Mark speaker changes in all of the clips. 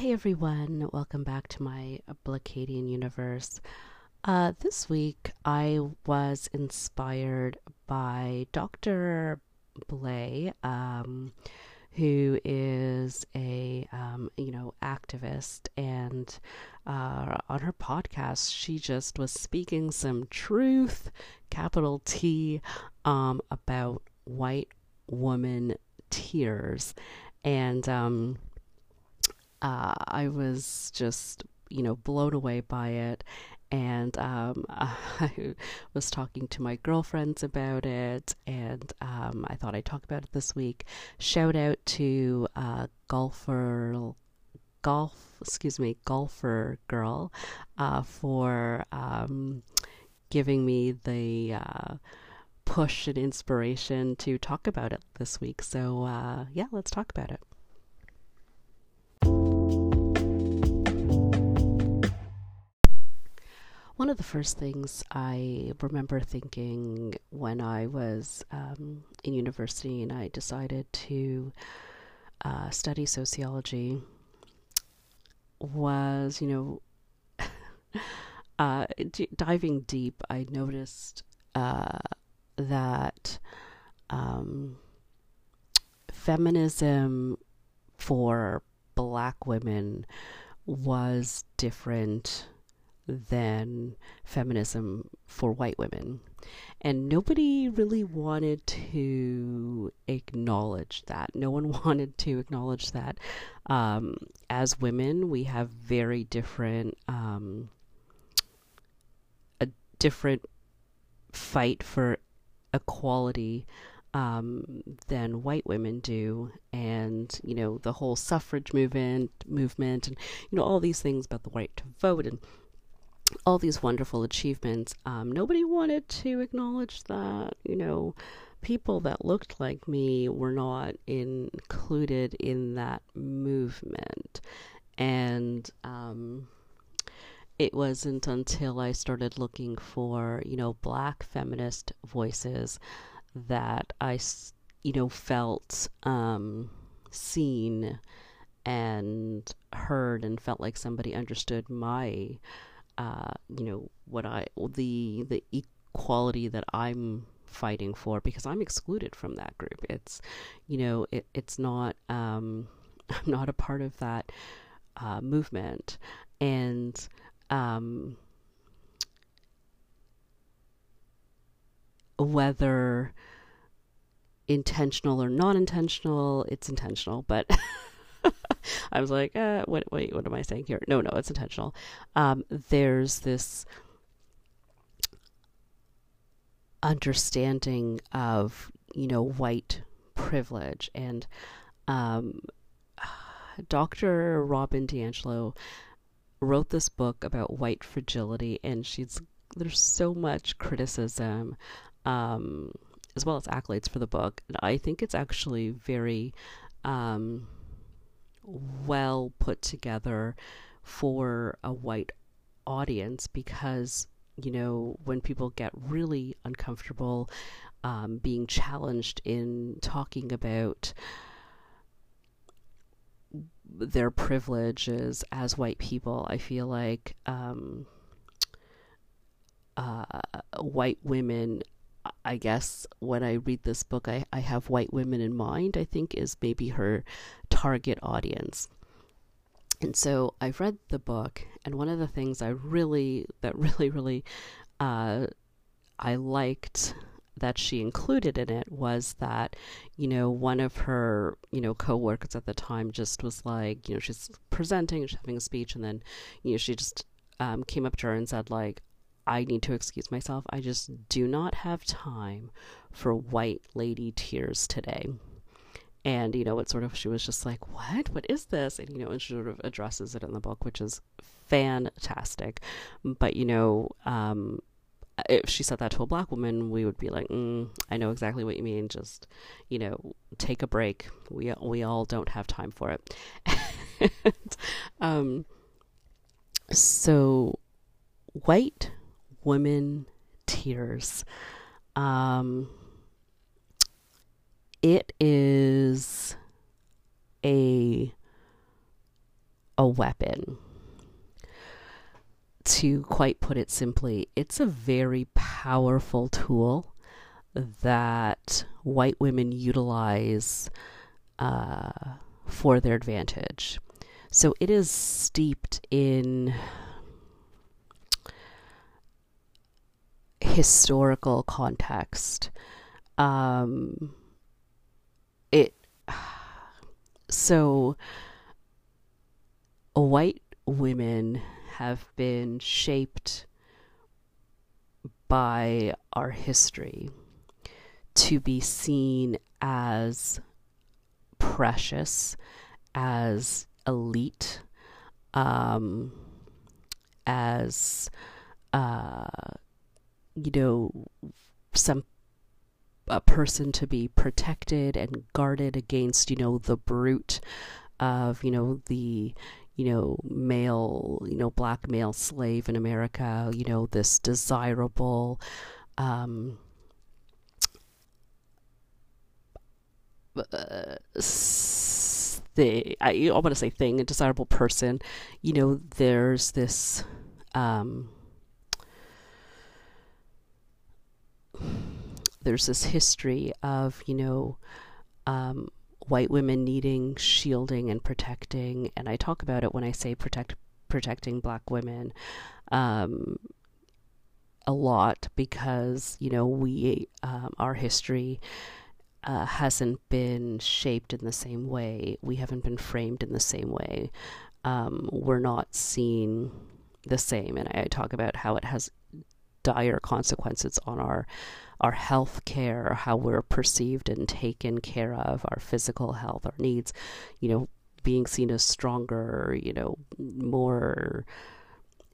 Speaker 1: Hi, everyone. Welcome back to my Blacadian universe. Uh, this week, I was inspired by Dr. Blay, um, who is a um, you know activist, and uh, on her podcast, she just was speaking some truth, capital T, um, about white woman tears, and um, uh, I was just you know blown away by it and um, I was talking to my girlfriends about it, and um, I thought I'd talk about it this week. Shout out to uh, golfer, golf, excuse me, golfer girl, uh, for um, giving me the uh, push and inspiration to talk about it this week. So uh, yeah, let's talk about it. One of the first things I remember thinking when I was um, in university and I decided to uh, study sociology was, you know, uh, d- diving deep, I noticed uh, that um, feminism for black women was different than feminism for white women. And nobody really wanted to acknowledge that. No one wanted to acknowledge that um, as women, we have very different, um, a different fight for equality um, than white women do, and you know the whole suffrage movement, movement, and you know all these things about the right to vote and all these wonderful achievements. Um, nobody wanted to acknowledge that, you know, people that looked like me were not included in that movement. And um, it wasn't until I started looking for, you know, black feminist voices that I, you know, felt um, seen and heard and felt like somebody understood my uh, you know what I the the equality that I'm fighting for because I'm excluded from that group. It's you know it, it's not um, I'm not a part of that uh, movement and um, whether intentional or non intentional, it's intentional, but I was like, uh, what, wait, what am I saying here? No, no, it's intentional. Um, there's this understanding of, you know, white privilege. And um, Dr. Robin DiAngelo wrote this book about white fragility, and she's there's so much criticism um, as well as accolades for the book. And I think it's actually very um, well put together for a white audience because you know when people get really uncomfortable um, being challenged in talking about their privileges as white people i feel like um, uh, white women I guess when I read this book, I, I have white women in mind, I think is maybe her target audience. And so I've read the book, and one of the things I really, that really, really, uh, I liked that she included in it was that, you know, one of her, you know, coworkers at the time just was like, you know, she's presenting, she's having a speech, and then, you know, she just um, came up to her and said, like, I need to excuse myself. I just do not have time for white lady tears today. And, you know, it sort of, she was just like, what? What is this? And, you know, and she sort of addresses it in the book, which is fantastic. But, you know, um, if she said that to a black woman, we would be like, mm, I know exactly what you mean. Just, you know, take a break. We, we all don't have time for it. and, um, so, white women tears. Um, it is a a weapon. To quite put it simply, it's a very powerful tool that white women utilize uh, for their advantage. So it is steeped in historical context. Um, it so white women have been shaped by our history to be seen as precious, as elite, um, as uh, you know, some a person to be protected and guarded against, you know, the brute of, you know, the you know, male, you know, black male slave in America, you know, this desirable um, uh, thing, I, I want to say thing, a desirable person, you know, there's this, um, there's this history of, you know, um, white women needing shielding and protecting, and I talk about it when I say protect protecting black women um, a lot because you know we um, our history uh, hasn't been shaped in the same way. We haven't been framed in the same way. Um, we're not seen the same, and I talk about how it has dire consequences on our our health care, how we're perceived and taken care of, our physical health, our needs, you know, being seen as stronger, you know, more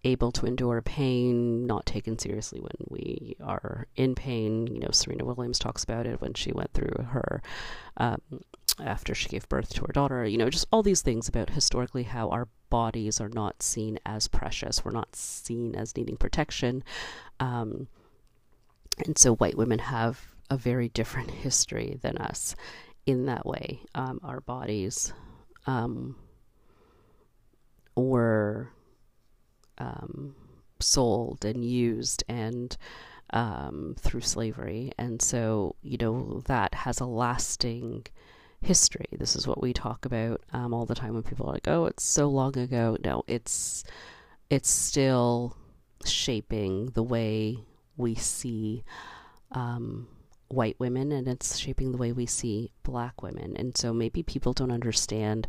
Speaker 1: able to endure pain, not taken seriously when we are in pain. You know, Serena Williams talks about it when she went through her, um, after she gave birth to her daughter. You know, just all these things about historically how our bodies are not seen as precious. We're not seen as needing protection. Um, and so white women have a very different history than us in that way. Um, our bodies um, were um, sold and used and um, through slavery. And so, you know, that has a lasting history. This is what we talk about um, all the time when people are like, "Oh, it's so long ago." No, it's it's still shaping the way we see um, white women, and it's shaping the way we see black women. And so maybe people don't understand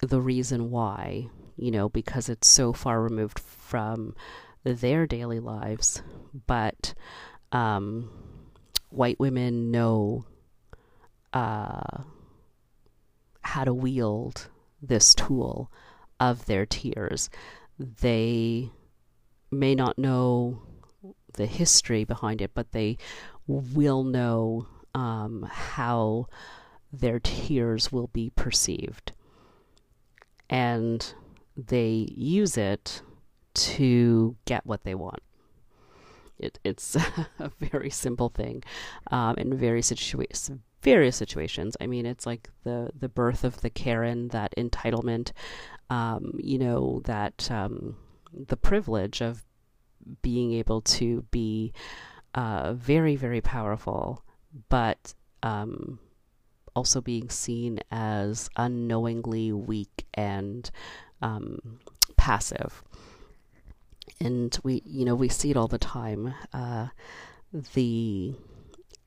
Speaker 1: the reason why you know, because it's so far removed from their daily lives. But um, white women know uh, how to wield this tool of their tears. They may not know the history behind it, but they will know um, how their tears will be perceived. And they use it to get what they want. It, it's a very simple thing, um, in very situa- various situations. I mean, it's like the the birth of the Karen, that entitlement, um, you know, that um, the privilege of being able to be uh, very, very powerful, but um, also being seen as unknowingly weak and um, passive. And we, you know, we see it all the time. Uh, the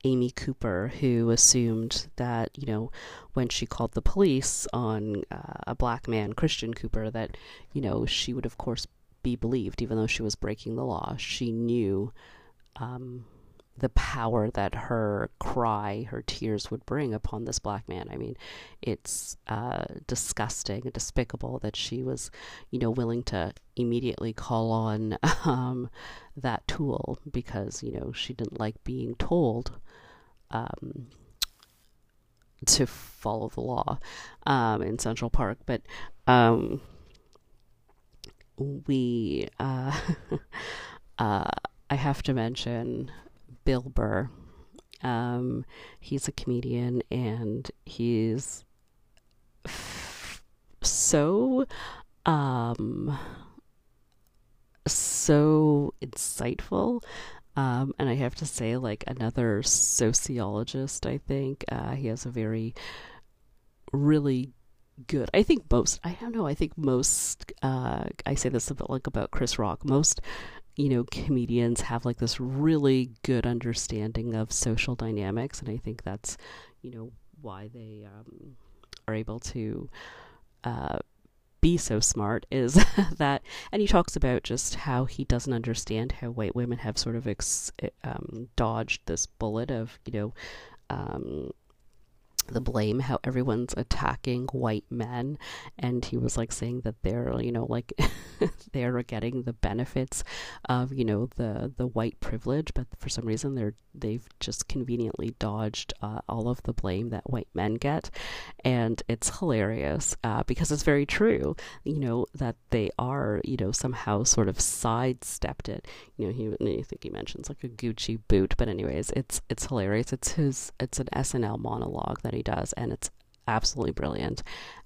Speaker 1: Amy Cooper, who assumed that, you know, when she called the police on uh, a black man, Christian Cooper, that, you know, she would, of course, be believed, even though she was breaking the law. She knew um, the power that her cry, her tears would bring upon this black man. I mean, it's uh, disgusting and despicable that she was, you know, willing to immediately call on um, that tool because, you know, she didn't like being told um, to follow the law um, in Central Park. But um, we, uh, uh, I have to mention Bill Burr. Um, he's a comedian and he's so um so insightful um, and I have to say, like another sociologist, I think uh, he has a very, really good. I think most. I don't know. I think most. Uh, I say this like about Chris Rock. Most, you know, comedians have like this really good understanding of social dynamics, and I think that's, you know, why they um, are able to. Uh, be so smart is that, and he talks about just how he doesn't understand how white women have sort of ex, um, dodged this bullet of, you know, um, the blame how everyone's attacking white men. And he was like saying that they're you know like they're getting the benefits of you know the the white privilege. But for some reason they're they've just conveniently dodged uh, all of the blame that white men get. And it's hilarious uh, because it's very true you know that they are you know somehow sort of sidestepped it. You know he I think he mentions like a Gucci boot. But anyways it's it's hilarious. It's his it's an SNL monologue that does, and it's absolutely brilliant.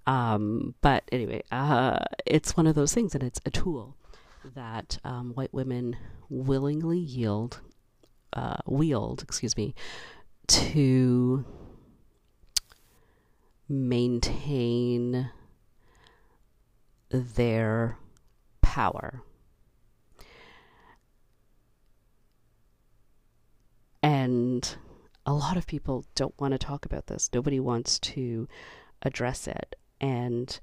Speaker 1: Um, but anyway, uh, it's one of those things, and it's a tool that um, white women willingly yield, uh, wield, excuse me, to maintain their power. And a lot of people don't want to talk about this. Nobody wants to address it. And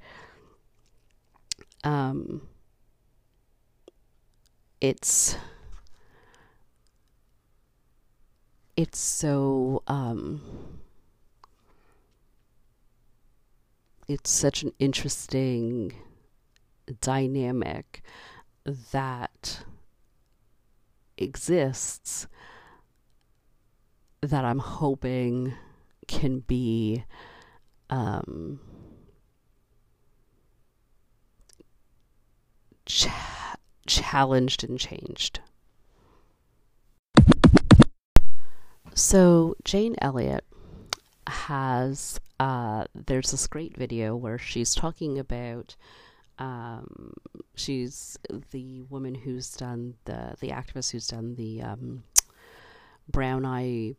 Speaker 1: um, it's it's so um, it's such an interesting dynamic that exists that I'm hoping can be um, cha- challenged and changed. So, Jane Elliott has, uh, there's this great video where she's talking about. Um, she's the woman who's done the the activist who's done the um, brown eye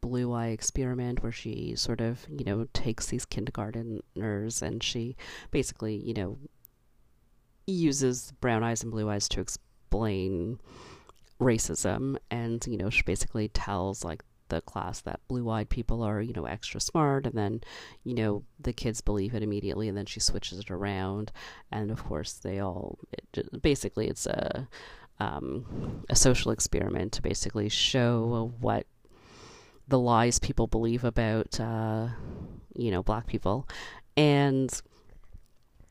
Speaker 1: blue eye experiment where she sort of you know takes these kindergarteners and she basically you know uses brown eyes and blue eyes to explain racism and you know she basically tells like the class that blue-eyed people are you know extra smart and then you know the kids believe it immediately and then she switches it around and of course they all it, basically it's a um, a social experiment to basically show what the lies people believe about, uh, you know, black people, and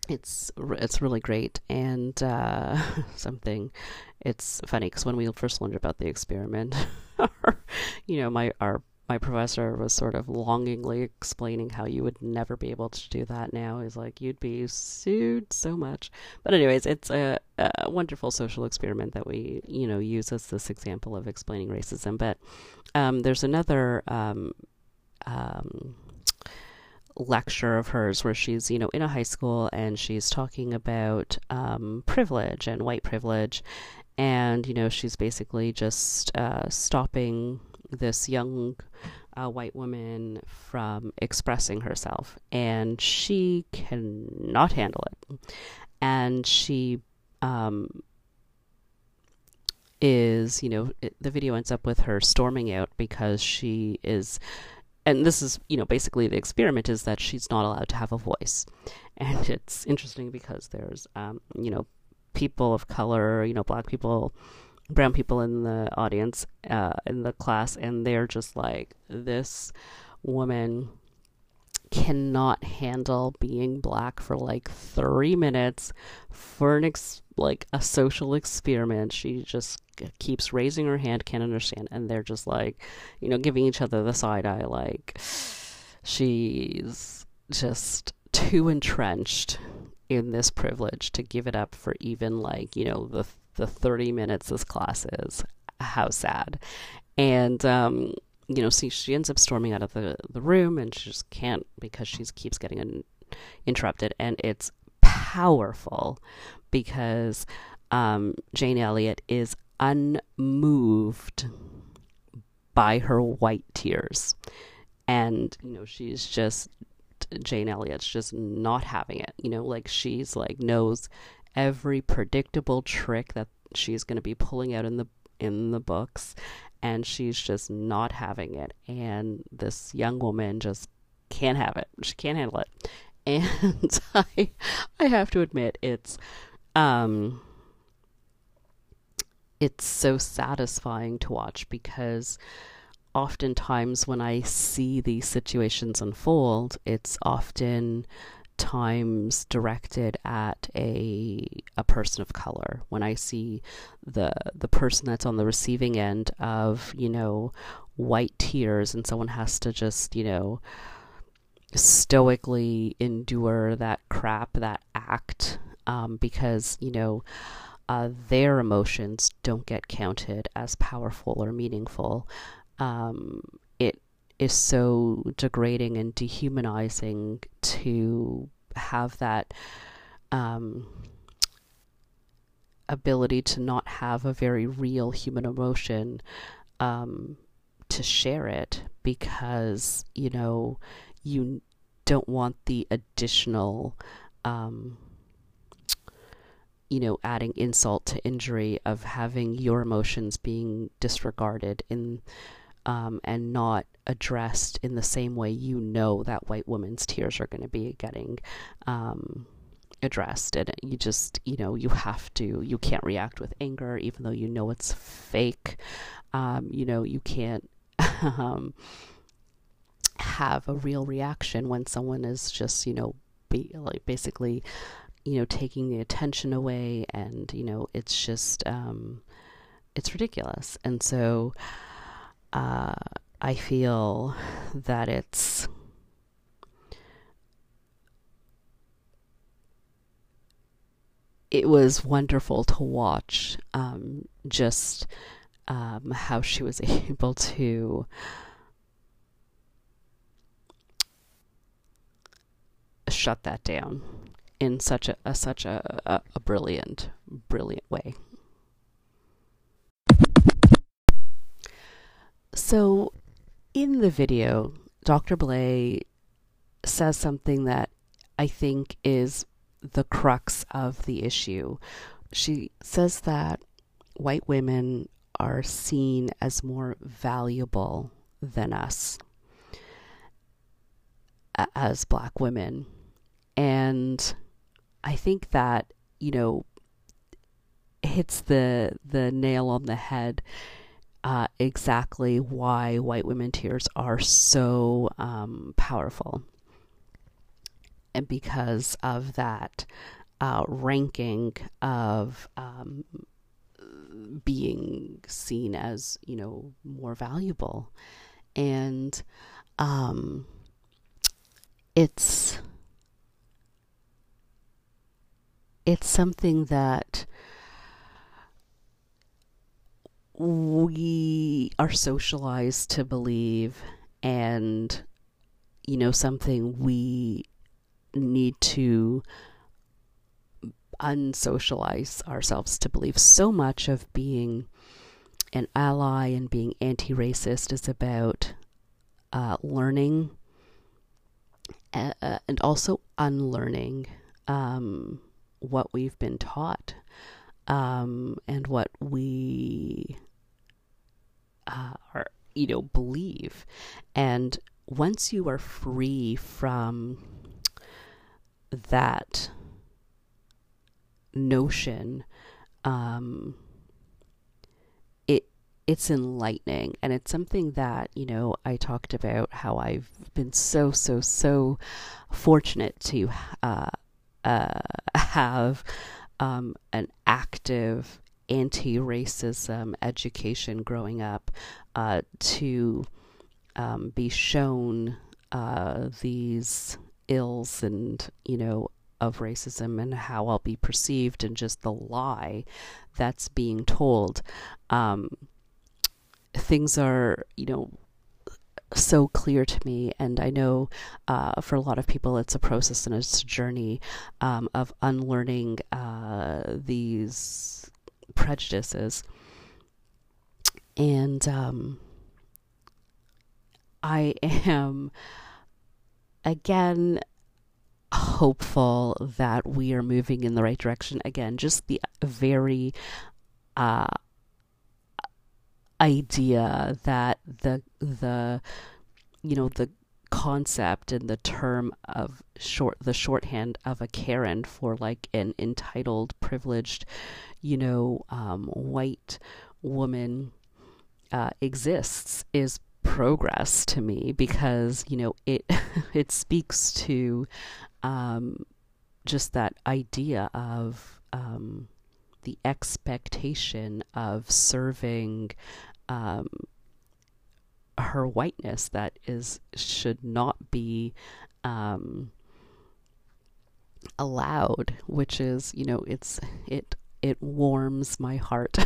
Speaker 1: it's it's really great and uh, something. It's funny because when we first learned about the experiment, you know, my our my professor was sort of longingly explaining how you would never be able to do that now. He's like, you'd be sued so much. But, anyways, it's a, a wonderful social experiment that we, you know, use as this example of explaining racism. But um, there's another. Um, um, lecture of hers where she's you know in a high school and she's talking about um, privilege and white privilege and you know she's basically just uh, stopping this young uh, white woman from expressing herself, and she cannot handle it. And she um, is, you know, it, the video ends up with her storming out because she is. And this is, you know, basically the experiment is that she's not allowed to have a voice. And it's interesting because there's, um, you know, people of color, you know, black people, brown people in the audience, uh, in the class, and they're just like, this woman cannot handle being black for like three minutes for an ex- like a social experiment. She just keeps raising her hand, can't understand, and they're just like, you know, giving each other the side eye, like she's just too entrenched in this privilege to give it up for even like you know the the 30 minutes this class is. How sad. And, um, you know, see, she ends up storming out of the, the room and she just can't because she keeps getting interrupted. And it's powerful because um, Jane Elliott is unmoved by her white tears. And, you know, she's just, Jane Elliott's just not having it. You know, like she's like knows every predictable trick that she's going to be pulling out in the in the books and she's just not having it. And this young woman just can't have it. She can't handle it. And i i have to admit it's um it's so satisfying to watch because oftentimes when I see these situations unfold, it's often times directed at a a person of color. When i see the the person that's on the receiving end of you know white tears and someone has to just you know stoically endure that crap that act um, because you know uh, their emotions don't get counted as powerful or meaningful. Um, is so degrading and dehumanizing to have that um, ability to not have a very real human emotion um, to share it because you know you don't want the additional um, you know adding insult to injury of having your emotions being disregarded in um, and not addressed in the same way you know that white woman's tears are going to be getting um, addressed. And you just you know you have to you can't react with anger even though you know it's fake. Um, you know you can't um, have a real reaction when someone is just you know be, like basically you know taking the attention away and you know it's just um, it's ridiculous. And so uh, I feel that it's it was wonderful to watch um, just um, how she was able to shut that down in such a, a such a, a, a brilliant brilliant way. So, in the video, Dr. Blay says something that I think is the crux of the issue. She says that white women are seen as more valuable than us as black women. And I think that, you know, hits the the nail on the head uh, exactly why white women tears are so um, powerful. And because of that uh, ranking of um, being seen as, you know, more valuable. And um, it's it's something that we are socialized to believe and you know something we need to unsocialize ourselves to believe. So much of being an ally and being anti-racist is about uh, learning uh, and also unlearning um, what we've been taught um, and what we uh, are, you know, believe. And once you are free from that notion, um, it it's enlightening, and it's something that you know I talked about how I've been so so so fortunate to uh, uh, have um, an active anti racism education growing up uh, to um, be shown uh, these ills and, you know, of racism and how I'll be perceived and just the lie that's being told. Um, things are, you know, so clear to me. And I know uh, for a lot of people, it's a process and it's a journey um, of unlearning uh, these prejudices. And um, I am, again, hopeful that we are moving in the right direction. Again, just the very uh, idea that the the you know the concept and the term of short the shorthand of a Karen for like an entitled privileged you know um, white woman uh, exists is progress to me because you know it it speaks to um, just that idea of um, the expectation of serving um, her whiteness that is should not be um, allowed, which is you know it's it it warms my heart.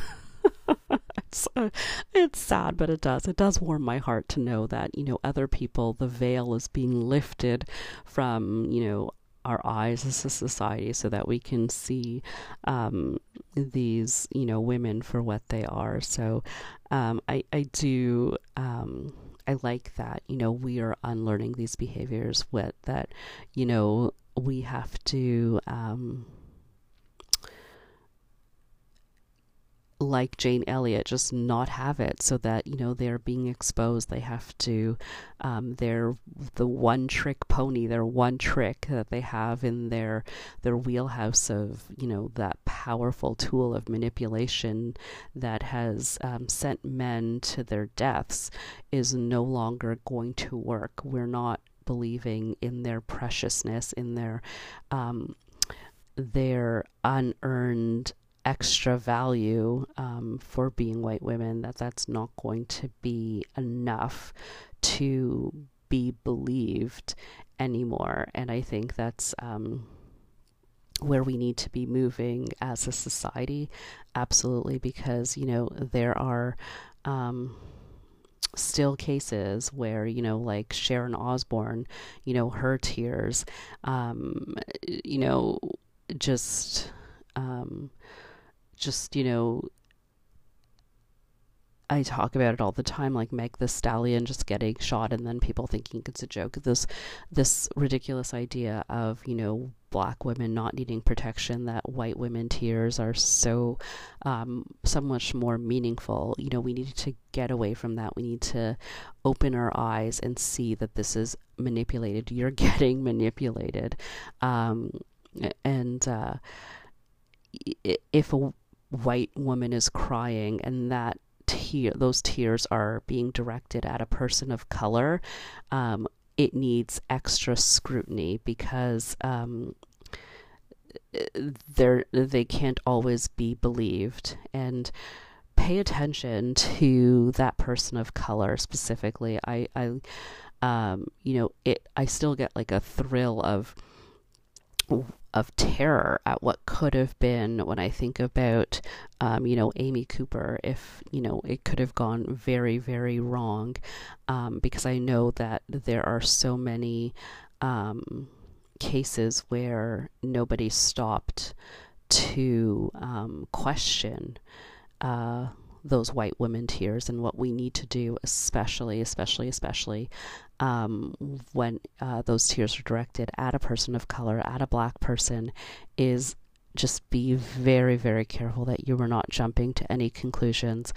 Speaker 1: it's uh, it's sad, but it does. It does warm my heart to know that you know other people. The veil is being lifted from you know our eyes as a society so that we can see um, these, you know, women for what they are. So um, I, I do. Um, I like that, you know, we are unlearning these behaviors with that, you know, we have to, um, like Jane Elliott, just not have it so that, you know, they're being exposed. They have to, um, they're the one trick pony, their one trick that they have in their, their wheelhouse of, you know, that powerful tool of manipulation that has um, sent men to their deaths is no longer going to work. We're not believing in their preciousness, in their, um, their unearned extra value um, for being white women that that's not going to be enough to be believed anymore. And i think that's um, where we need to be moving as a society. Absolutely because you know there are um, still cases where you know like sharon osbourne you know her tears um, you know just um, just, you know, I talk about it all the time, like Meg the Stallion just getting shot and then people thinking it's a joke. This this ridiculous idea of, you know, black women not needing protection, that white women tears are so um, so much more meaningful. You know, we need to get away from that. We need to open our eyes and see that this is manipulated. You're getting manipulated. Um, and uh, if a white woman is crying and that tear those tears are being directed at a person of color um, it needs extra scrutiny because um, they're they can't always be believed. And pay attention to that person of color specifically. I i um, you know it i still get like a thrill of of terror at what could have been when I think about, um, you know, Amy Cooper, if, you know, it could have gone very, very wrong, um, because I know that there are so many um, cases where nobody stopped to um, question. Uh, those white women tears and what we need to do, especially, especially, especially um, when uh, those tears are directed at a person of color, at a black person, is just be very, very careful that you are not jumping to any conclusions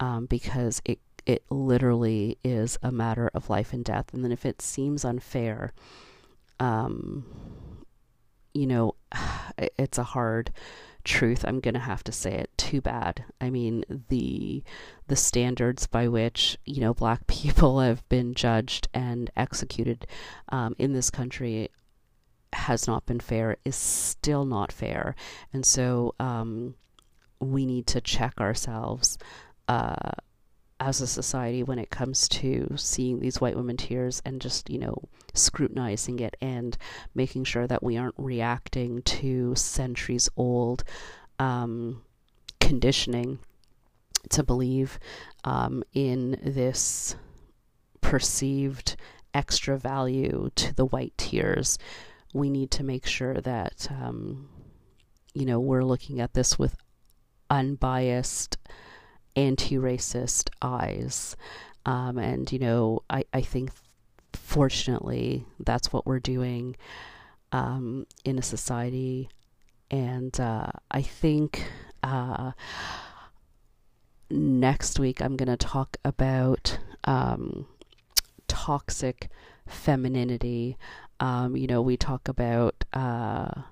Speaker 1: um, because it it literally is a matter of life and death. And then if it seems unfair, um, you know, it's a hard truth i'm going to have to say it too bad. I mean the the standards by which you know black people have been judged and executed um, in this country has not been fair is still not fair. And so um, we need to check ourselves uh, as a society when it comes to seeing these white women tears and just, you know, scrutinizing it and making sure that we aren't reacting to centuries old um, conditioning to believe um, in this perceived extra value to the white tears, we need to make sure that, um, you know, we're looking at this with unbiased, anti racist eyes. Um, and, you know, I, I think fortunately that's what we're doing um, in a society. And uh, I think uh, next week I'm going to talk about um, toxic femininity. Um, you know, we talk about uh,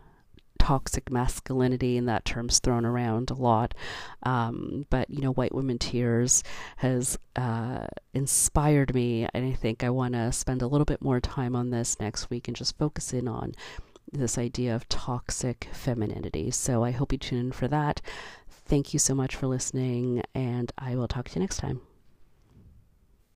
Speaker 1: toxic masculinity, and that term's thrown around a lot. Um, but, you know, White Women Tears has uh, inspired me, and I think I want to spend a little bit more time on this next week and just focus in on this idea of toxic femininity. So I hope you tune in for that. Thank you so much for listening, and I will talk to you next time.